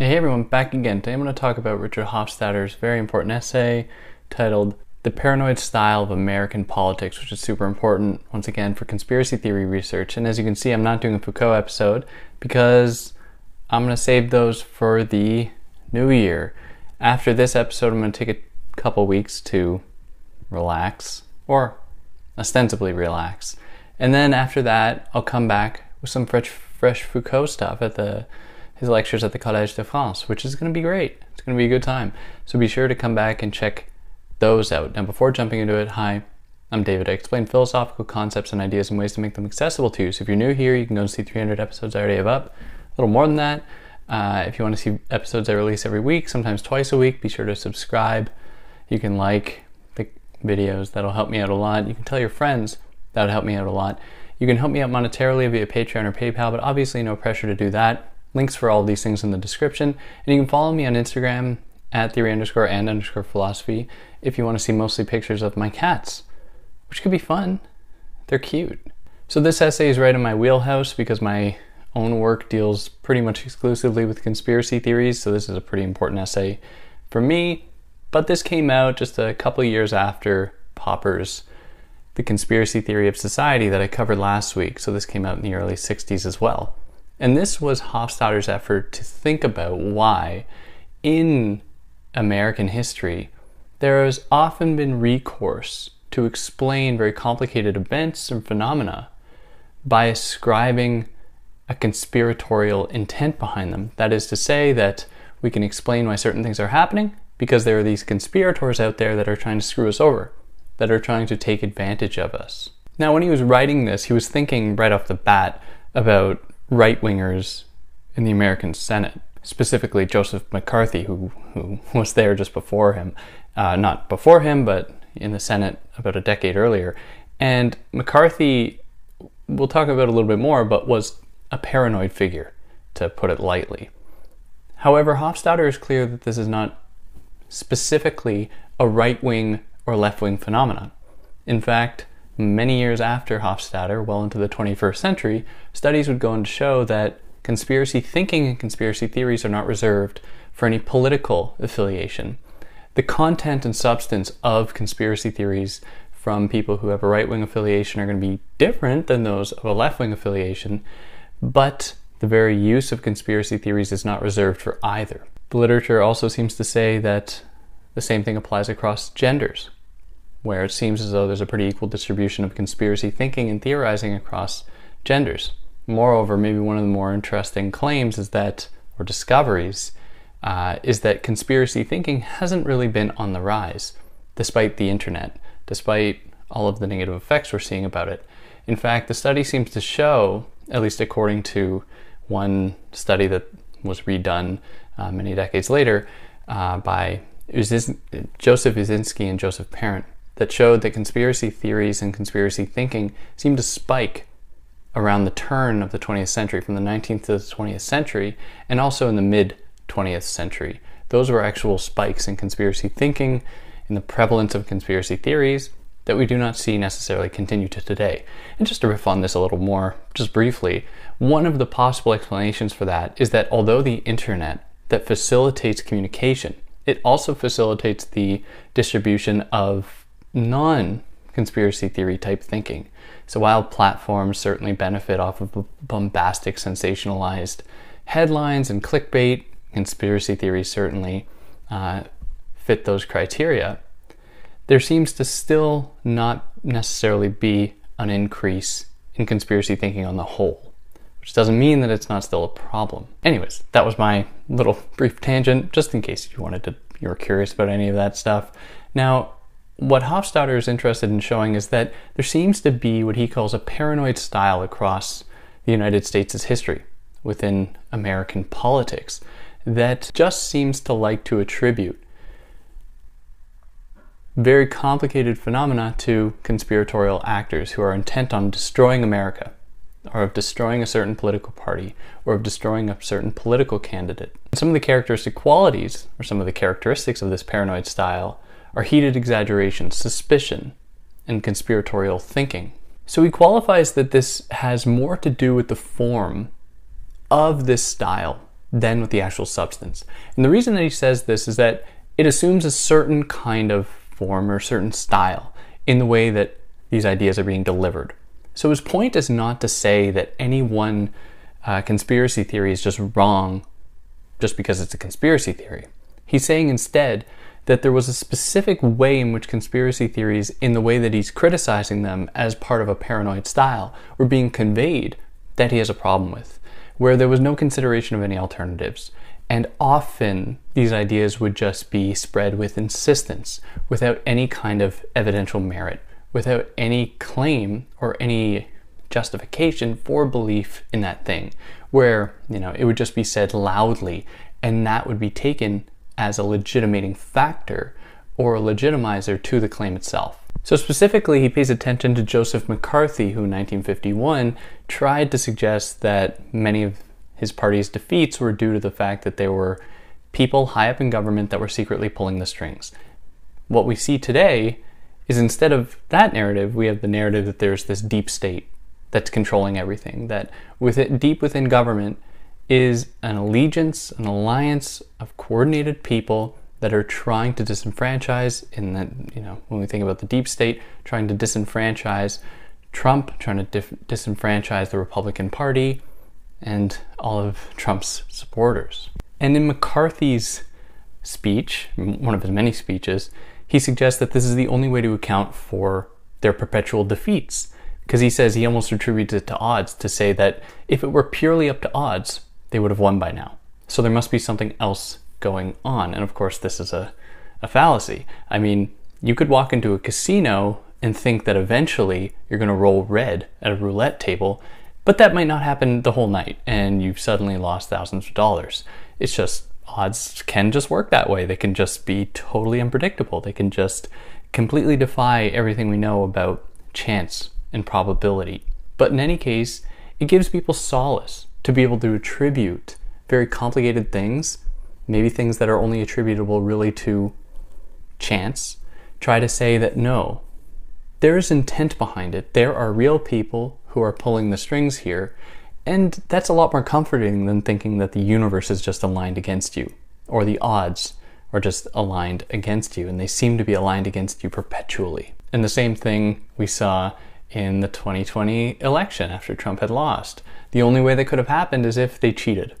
Hey everyone, back again. Today I'm going to talk about Richard Hofstadter's very important essay titled The Paranoid Style of American Politics, which is super important, once again, for conspiracy theory research. And as you can see, I'm not doing a Foucault episode because I'm going to save those for the new year. After this episode, I'm going to take a couple weeks to relax, or ostensibly relax. And then after that, I'll come back with some fresh, fresh Foucault stuff at the his lectures at the Collège de France, which is going to be great. It's going to be a good time. So be sure to come back and check those out. Now, before jumping into it, hi, I'm David. I explain philosophical concepts and ideas and ways to make them accessible to you. So if you're new here, you can go and see 300 episodes I already have up. A little more than that. Uh, if you want to see episodes I release every week, sometimes twice a week, be sure to subscribe. You can like the videos, that'll help me out a lot. You can tell your friends, that'll help me out a lot. You can help me out monetarily via Patreon or PayPal, but obviously no pressure to do that. Links for all these things in the description. And you can follow me on Instagram at theory underscore and underscore philosophy if you want to see mostly pictures of my cats, which could be fun. They're cute. So this essay is right in my wheelhouse because my own work deals pretty much exclusively with conspiracy theories, so this is a pretty important essay for me. But this came out just a couple years after Popper's The Conspiracy Theory of Society that I covered last week, so this came out in the early 60s as well. And this was Hofstadter's effort to think about why, in American history, there has often been recourse to explain very complicated events and phenomena by ascribing a conspiratorial intent behind them. That is to say, that we can explain why certain things are happening because there are these conspirators out there that are trying to screw us over, that are trying to take advantage of us. Now, when he was writing this, he was thinking right off the bat about right wingers in the American Senate, specifically Joseph McCarthy, who, who was there just before him, uh, not before him, but in the Senate about a decade earlier. And McCarthy, we'll talk about a little bit more, but was a paranoid figure, to put it lightly. However, Hofstadter is clear that this is not specifically a right wing or left wing phenomenon. In fact, Many years after Hofstadter, well into the 21st century, studies would go on to show that conspiracy thinking and conspiracy theories are not reserved for any political affiliation. The content and substance of conspiracy theories from people who have a right wing affiliation are going to be different than those of a left wing affiliation, but the very use of conspiracy theories is not reserved for either. The literature also seems to say that the same thing applies across genders where it seems as though there's a pretty equal distribution of conspiracy thinking and theorizing across genders. Moreover, maybe one of the more interesting claims is that, or discoveries, uh, is that conspiracy thinking hasn't really been on the rise, despite the internet, despite all of the negative effects we're seeing about it. In fact, the study seems to show, at least according to one study that was redone uh, many decades later uh, by Joseph Uscinski and Joseph Parent, that showed that conspiracy theories and conspiracy thinking seemed to spike around the turn of the 20th century, from the 19th to the 20th century, and also in the mid 20th century. Those were actual spikes in conspiracy thinking, in the prevalence of conspiracy theories that we do not see necessarily continue to today. And just to riff on this a little more, just briefly, one of the possible explanations for that is that although the internet that facilitates communication, it also facilitates the distribution of non conspiracy theory type thinking. So while platforms certainly benefit off of bombastic, sensationalized headlines and clickbait, conspiracy theories certainly uh, fit those criteria. There seems to still not necessarily be an increase in conspiracy thinking on the whole, which doesn't mean that it's not still a problem. Anyways, that was my little brief tangent, just in case you wanted to, you were curious about any of that stuff. Now, what Hofstadter is interested in showing is that there seems to be what he calls a paranoid style across the United States' history within American politics that just seems to like to attribute very complicated phenomena to conspiratorial actors who are intent on destroying America or of destroying a certain political party or of destroying a certain political candidate. Some of the characteristic qualities or some of the characteristics of this paranoid style are heated exaggeration, suspicion, and conspiratorial thinking. So he qualifies that this has more to do with the form of this style than with the actual substance. And the reason that he says this is that it assumes a certain kind of form or certain style in the way that these ideas are being delivered. So his point is not to say that any one uh, conspiracy theory is just wrong just because it's a conspiracy theory. He's saying instead that there was a specific way in which conspiracy theories, in the way that he's criticizing them as part of a paranoid style, were being conveyed that he has a problem with, where there was no consideration of any alternatives. And often these ideas would just be spread with insistence, without any kind of evidential merit, without any claim or any justification for belief in that thing, where, you know, it would just be said loudly, and that would be taken as a legitimating factor or a legitimizer to the claim itself. So, specifically, he pays attention to Joseph McCarthy, who in 1951 tried to suggest that many of his party's defeats were due to the fact that there were people high up in government that were secretly pulling the strings. What we see today is instead of that narrative, we have the narrative that there's this deep state that's controlling everything, that with it, deep within government is an allegiance, an alliance of coordinated people that are trying to disenfranchise in that you know when we think about the deep state trying to disenfranchise Trump trying to dif- disenfranchise the Republican Party and all of Trump's supporters. And in McCarthy's speech, one of his many speeches, he suggests that this is the only way to account for their perpetual defeats. Because he says he almost attributes it to odds to say that if it were purely up to odds, they would have won by now. So there must be something else going on. And of course, this is a, a fallacy. I mean, you could walk into a casino and think that eventually you're going to roll red at a roulette table, but that might not happen the whole night and you've suddenly lost thousands of dollars. It's just odds can just work that way. They can just be totally unpredictable. They can just completely defy everything we know about chance and probability. But in any case, it gives people solace to be able to attribute very complicated things, maybe things that are only attributable really to chance, try to say that no, there is intent behind it. There are real people who are pulling the strings here. And that's a lot more comforting than thinking that the universe is just aligned against you or the odds are just aligned against you and they seem to be aligned against you perpetually. And the same thing we saw in the 2020 election after Trump had lost. The only way that could have happened is if they cheated.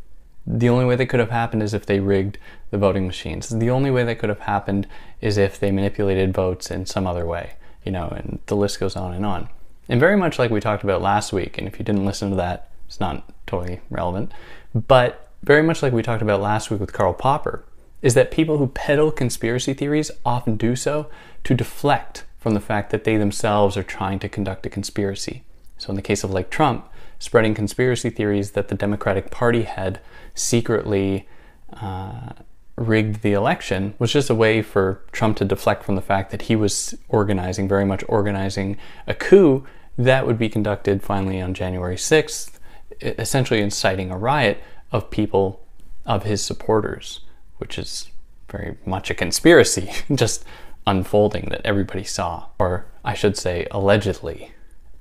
The only way that could have happened is if they rigged the voting machines. The only way that could have happened is if they manipulated votes in some other way, you know, and the list goes on and on. And very much like we talked about last week, and if you didn't listen to that, it's not totally relevant, but very much like we talked about last week with Karl Popper, is that people who peddle conspiracy theories often do so to deflect from the fact that they themselves are trying to conduct a conspiracy. So, in the case of like Trump, spreading conspiracy theories that the Democratic Party had secretly uh, rigged the election was just a way for Trump to deflect from the fact that he was organizing, very much organizing a coup that would be conducted finally on January 6th, essentially inciting a riot of people of his supporters, which is very much a conspiracy, just unfolding that everybody saw, or I should say, allegedly.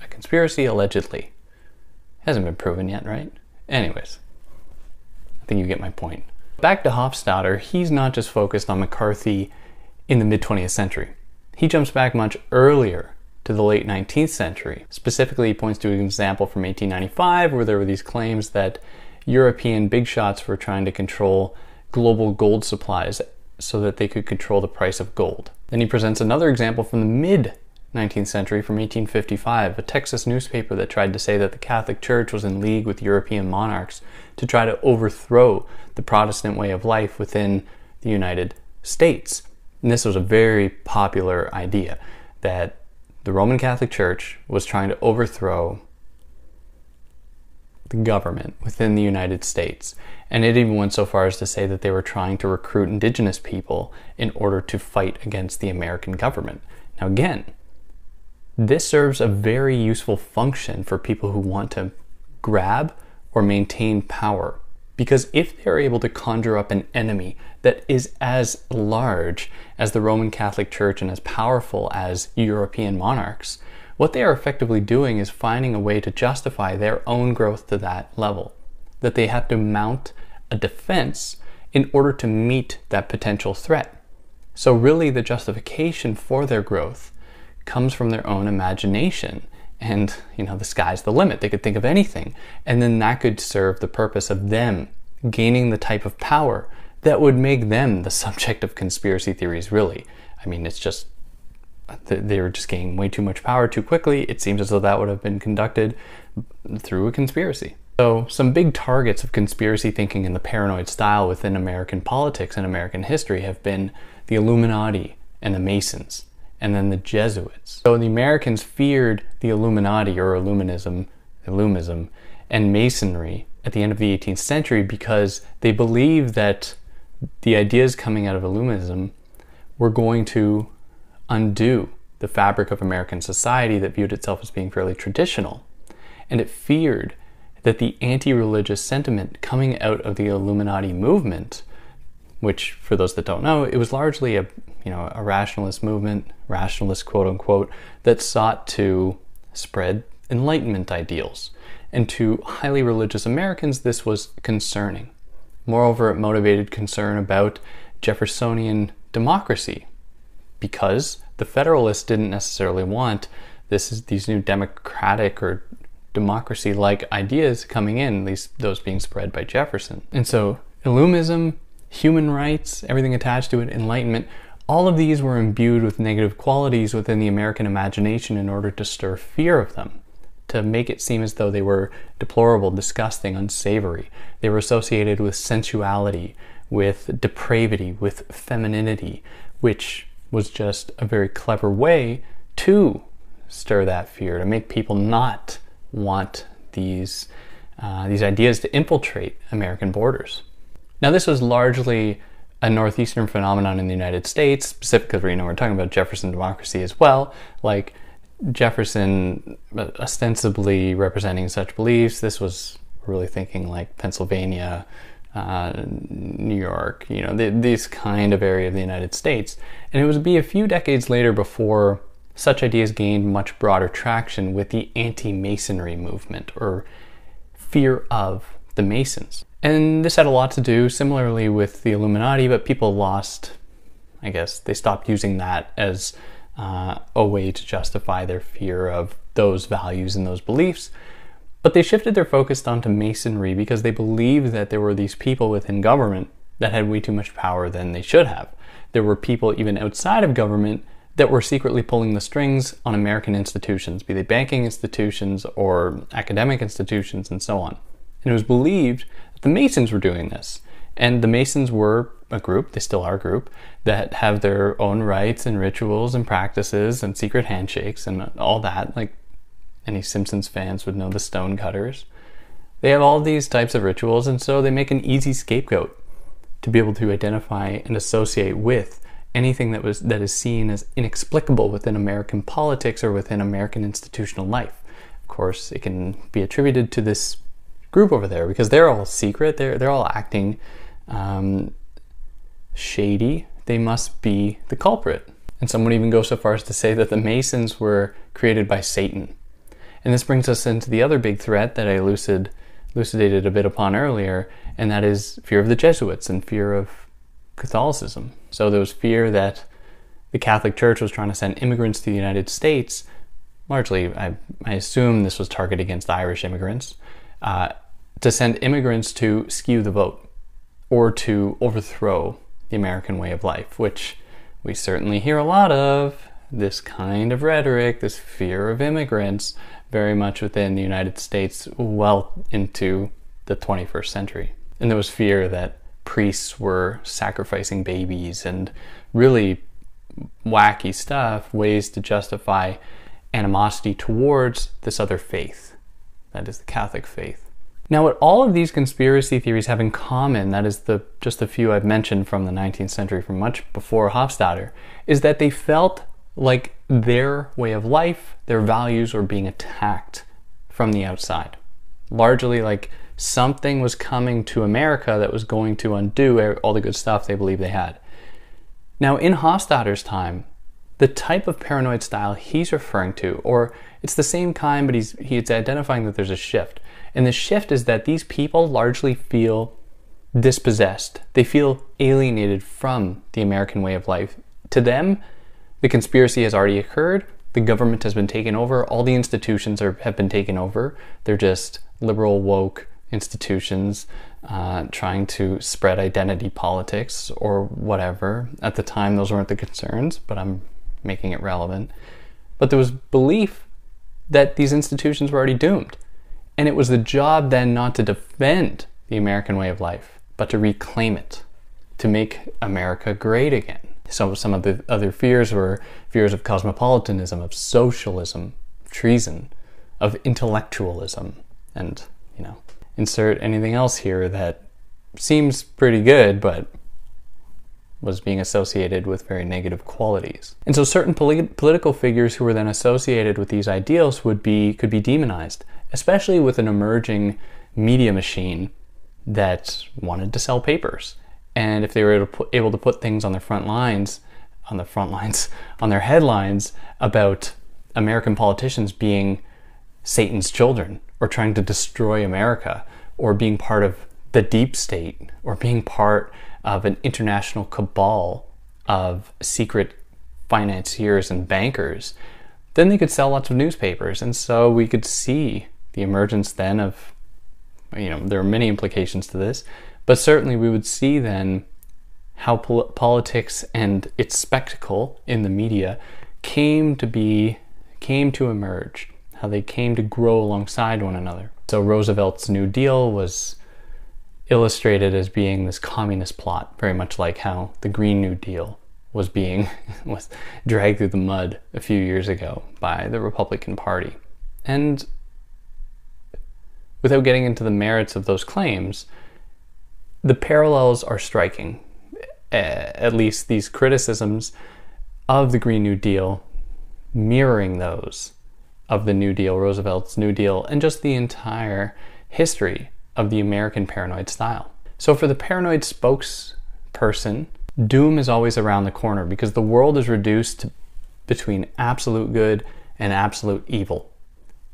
A conspiracy, allegedly. Hasn't been proven yet, right? Anyways, I think you get my point. Back to Hofstadter, he's not just focused on McCarthy in the mid 20th century. He jumps back much earlier to the late 19th century. Specifically, he points to an example from 1895 where there were these claims that European big shots were trying to control global gold supplies so that they could control the price of gold. Then he presents another example from the mid 19th century from 1855, a Texas newspaper that tried to say that the Catholic Church was in league with European monarchs to try to overthrow the Protestant way of life within the United States. And this was a very popular idea that the Roman Catholic Church was trying to overthrow the government within the United States. And it even went so far as to say that they were trying to recruit indigenous people in order to fight against the American government. Now, again, this serves a very useful function for people who want to grab or maintain power. Because if they're able to conjure up an enemy that is as large as the Roman Catholic Church and as powerful as European monarchs, what they are effectively doing is finding a way to justify their own growth to that level. That they have to mount a defense in order to meet that potential threat. So, really, the justification for their growth comes from their own imagination. And, you know, the sky's the limit. They could think of anything. And then that could serve the purpose of them gaining the type of power that would make them the subject of conspiracy theories, really. I mean, it's just they were just gaining way too much power too quickly. It seems as though that would have been conducted through a conspiracy. So, some big targets of conspiracy thinking in the paranoid style within American politics and American history have been the Illuminati and the Masons, and then the Jesuits. So, the Americans feared the Illuminati or Illuminism, Illumism, and Masonry at the end of the 18th century because they believed that the ideas coming out of Illuminism were going to undo the fabric of American society that viewed itself as being fairly traditional. And it feared that the anti religious sentiment coming out of the Illuminati movement, which, for those that don't know, it was largely a, you know, a rationalist movement, rationalist quote unquote, that sought to spread Enlightenment ideals. And to highly religious Americans, this was concerning. Moreover, it motivated concern about Jeffersonian democracy, because the Federalists didn't necessarily want this is these new democratic or democracy like ideas coming in, least those being spread by Jefferson. And so Illumism, human rights, everything attached to it, enlightenment, all of these were imbued with negative qualities within the American imagination in order to stir fear of them, to make it seem as though they were deplorable, disgusting, unsavory. They were associated with sensuality, with depravity, with femininity, which was just a very clever way to stir that fear, to make people not want these, uh, these ideas to infiltrate American borders. Now, this was largely a northeastern phenomenon in the United States, specifically, you know, we're talking about Jefferson democracy as well. Like Jefferson ostensibly representing such beliefs, this was really thinking like Pennsylvania, uh, New York, you know, the, this kind of area of the United States. And it would be a few decades later before such ideas gained much broader traction with the anti Masonry movement or fear of the Masons. And this had a lot to do similarly with the Illuminati, but people lost, I guess, they stopped using that as uh, a way to justify their fear of those values and those beliefs but they shifted their focus onto masonry because they believed that there were these people within government that had way too much power than they should have. There were people even outside of government that were secretly pulling the strings on American institutions, be they banking institutions or academic institutions and so on. And it was believed that the Masons were doing this. And the Masons were a group, they still are a group, that have their own rites and rituals and practices and secret handshakes and all that. Like any Simpsons fans would know the stonecutters. They have all these types of rituals, and so they make an easy scapegoat to be able to identify and associate with anything that was that is seen as inexplicable within American politics or within American institutional life. Of course, it can be attributed to this group over there because they're all secret. They're they're all acting um, shady. They must be the culprit. And some would even go so far as to say that the Masons were created by Satan. And this brings us into the other big threat that I lucid, elucidated a bit upon earlier, and that is fear of the Jesuits and fear of Catholicism. So there was fear that the Catholic Church was trying to send immigrants to the United States. Largely, I, I assume this was targeted against Irish immigrants, uh, to send immigrants to skew the vote or to overthrow the American way of life, which we certainly hear a lot of this kind of rhetoric, this fear of immigrants very much within the United States well into the 21st century. And there was fear that priests were sacrificing babies and really wacky stuff, ways to justify animosity towards this other faith, that is the Catholic faith. Now, what all of these conspiracy theories have in common, that is the just the few I've mentioned from the 19th century, from much before Hofstadter, is that they felt like their way of life, their values were being attacked from the outside. Largely like something was coming to America that was going to undo all the good stuff they believed they had. Now, in Hofstadter's time, the type of paranoid style he's referring to, or it's the same kind, but he's, he's identifying that there's a shift. And the shift is that these people largely feel dispossessed. They feel alienated from the American way of life. To them, the conspiracy has already occurred. The government has been taken over. All the institutions are, have been taken over. They're just liberal, woke institutions uh, trying to spread identity politics or whatever. At the time, those weren't the concerns, but I'm making it relevant. But there was belief that these institutions were already doomed. And it was the job then not to defend the American way of life, but to reclaim it, to make America great again. So some of the other fears were fears of cosmopolitanism, of socialism, treason, of intellectualism, and, you know, insert anything else here that seems pretty good, but was being associated with very negative qualities. And so certain polit- political figures who were then associated with these ideals would be could be demonized, especially with an emerging media machine that wanted to sell papers. And if they were able to put, able to put things on their front lines, on the front lines, on their headlines about American politicians being Satan's children or trying to destroy America or being part of the deep state or being part of an international cabal of secret financiers and bankers, then they could sell lots of newspapers. And so we could see the emergence then of, you know, there are many implications to this, but certainly we would see then how pol- politics and its spectacle in the media came to be, came to emerge, how they came to grow alongside one another. So Roosevelt's New Deal was illustrated as being this communist plot, very much like how the Green New Deal was being was dragged through the mud a few years ago by the Republican Party. And without getting into the merits of those claims, the parallels are striking. At least these criticisms of the Green New Deal mirroring those of the New Deal, Roosevelt's New Deal, and just the entire history of the American paranoid style. So, for the paranoid spokesperson, doom is always around the corner because the world is reduced to between absolute good and absolute evil.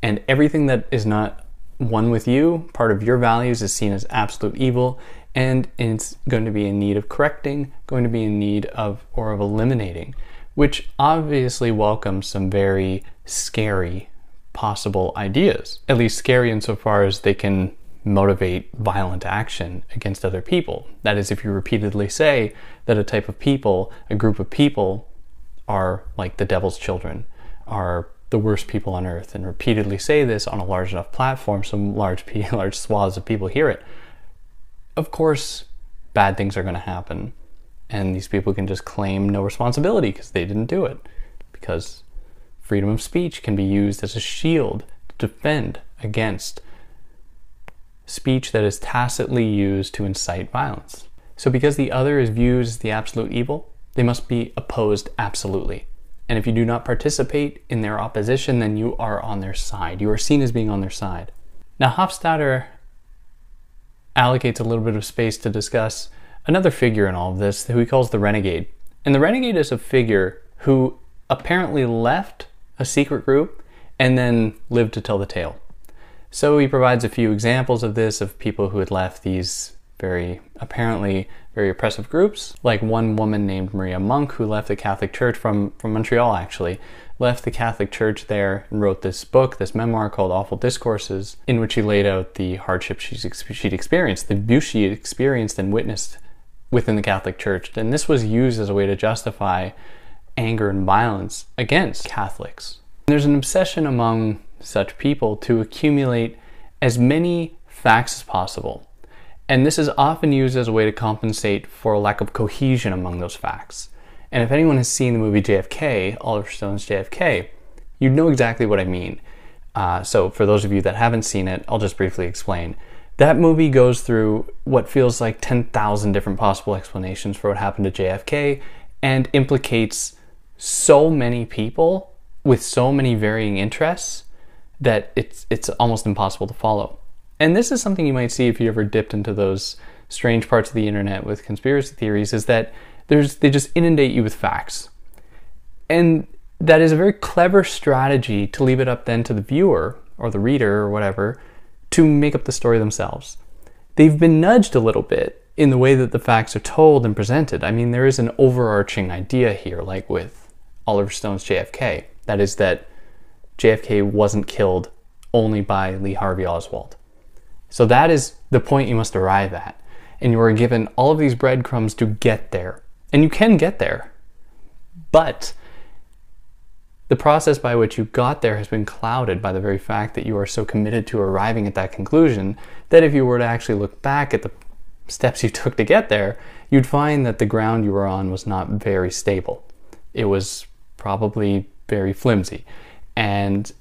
And everything that is not one with you, part of your values, is seen as absolute evil, and it's going to be in need of correcting, going to be in need of or of eliminating, which obviously welcomes some very scary possible ideas. At least scary insofar as they can motivate violent action against other people. That is, if you repeatedly say that a type of people, a group of people, are like the devil's children, are the worst people on earth, and repeatedly say this on a large enough platform so large, large swaths of people hear it, of course, bad things are going to happen. And these people can just claim no responsibility because they didn't do it. Because freedom of speech can be used as a shield to defend against speech that is tacitly used to incite violence. So, because the other is viewed as the absolute evil, they must be opposed absolutely. And if you do not participate in their opposition, then you are on their side. You are seen as being on their side. Now, Hofstadter allocates a little bit of space to discuss another figure in all of this who he calls the renegade. And the renegade is a figure who apparently left a secret group and then lived to tell the tale. So he provides a few examples of this of people who had left these very apparently very oppressive groups, like one woman named Maria Monk who left the Catholic Church from, from Montreal actually, left the Catholic Church there and wrote this book, this memoir called Awful Disclosures, in which he laid out the hardships she'd experienced, the abuse she experienced and witnessed within the Catholic Church. And this was used as a way to justify anger and violence against Catholics. And there's an obsession among such people to accumulate as many facts as possible. And this is often used as a way to compensate for a lack of cohesion among those facts. And if anyone has seen the movie JFK, Oliver Stone's JFK, you'd know exactly what I mean. Uh, so, for those of you that haven't seen it, I'll just briefly explain. That movie goes through what feels like 10,000 different possible explanations for what happened to JFK and implicates so many people with so many varying interests that it's it's almost impossible to follow. And this is something you might see if you ever dipped into those strange parts of the internet with conspiracy theories is that there's they just inundate you with facts. And that is a very clever strategy to leave it up then to the viewer or the reader or whatever to make up the story themselves. They've been nudged a little bit in the way that the facts are told and presented. I mean, there is an overarching idea here, like with Oliver Stone's JFK. That is that JFK wasn't killed only by Lee Harvey Oswald. So that is the point you must arrive at. And you are given all of these breadcrumbs to get there. And you can get there. But the process by which you got there has been clouded by the very fact that you are so committed to arriving at that conclusion that if you were to actually look back at the steps you took to get there, you'd find that the ground you were on was not very stable. It was probably very flimsy. And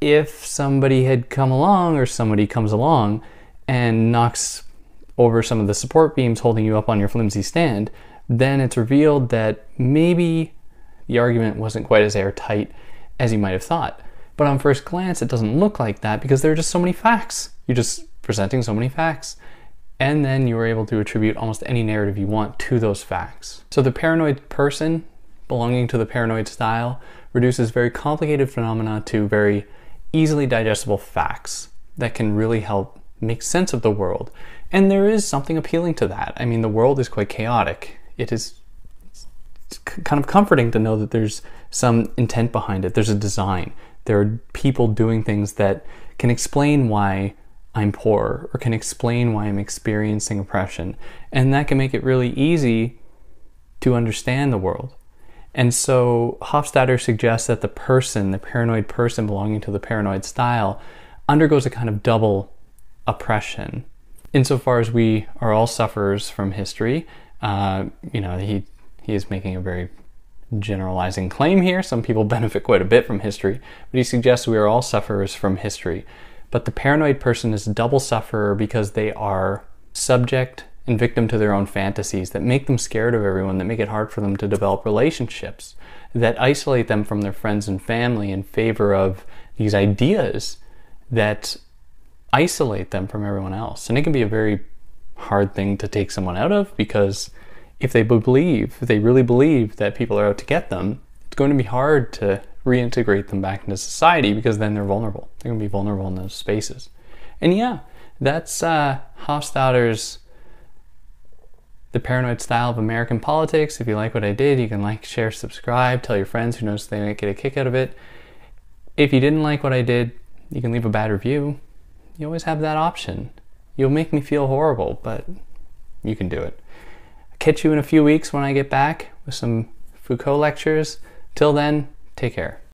if somebody had come along or somebody comes along and knocks over some of the support beams holding you up on your flimsy stand, then it's revealed that maybe the argument wasn't quite as airtight as you might have thought. But on first glance, it doesn't look like that because there are just so many facts. You're just presenting so many facts. And then you are able to attribute almost any narrative you want to those facts. So the paranoid person belonging to the paranoid style reduces very complicated phenomena to very easily digestible facts that can really help make sense of the world. And there is something appealing to that. I mean, the world is quite chaotic. It is kind of comforting to know that there's some intent behind it. There's a design. There are people doing things that can explain why I'm poor or can explain why I'm experiencing oppression. And that can make it really easy to understand the world. And so Hofstadter suggests that the person, the paranoid person belonging to the paranoid style, undergoes a kind of double oppression. Insofar as we are all sufferers from history, uh, you know, he, he is making a very generalizing claim here. Some people benefit quite a bit from history, but he suggests we are all sufferers from history. But the paranoid person is a double sufferer because they are subject and victim to their own fantasies that make them scared of everyone, that make it hard for them to develop relationships, that isolate them from their friends and family in favor of these ideas that isolate them from everyone else. And it can be a very hard thing to take someone out of because if they believe, if they really believe that people are out to get them, it's going to be hard to reintegrate them back into society because then they're vulnerable. They're going to be vulnerable in those spaces. And yeah, that's uh, Hofstadter's the paranoid style of American politics. If you like what I did, you can like, share, subscribe, tell your friends who knows they might get a kick out of it. If you didn't like what I did, you can leave a bad review. You always have that option. You'll make me feel horrible, but you can do it. I'll catch you in a few weeks when I get back with some Foucault lectures. Till then, take care.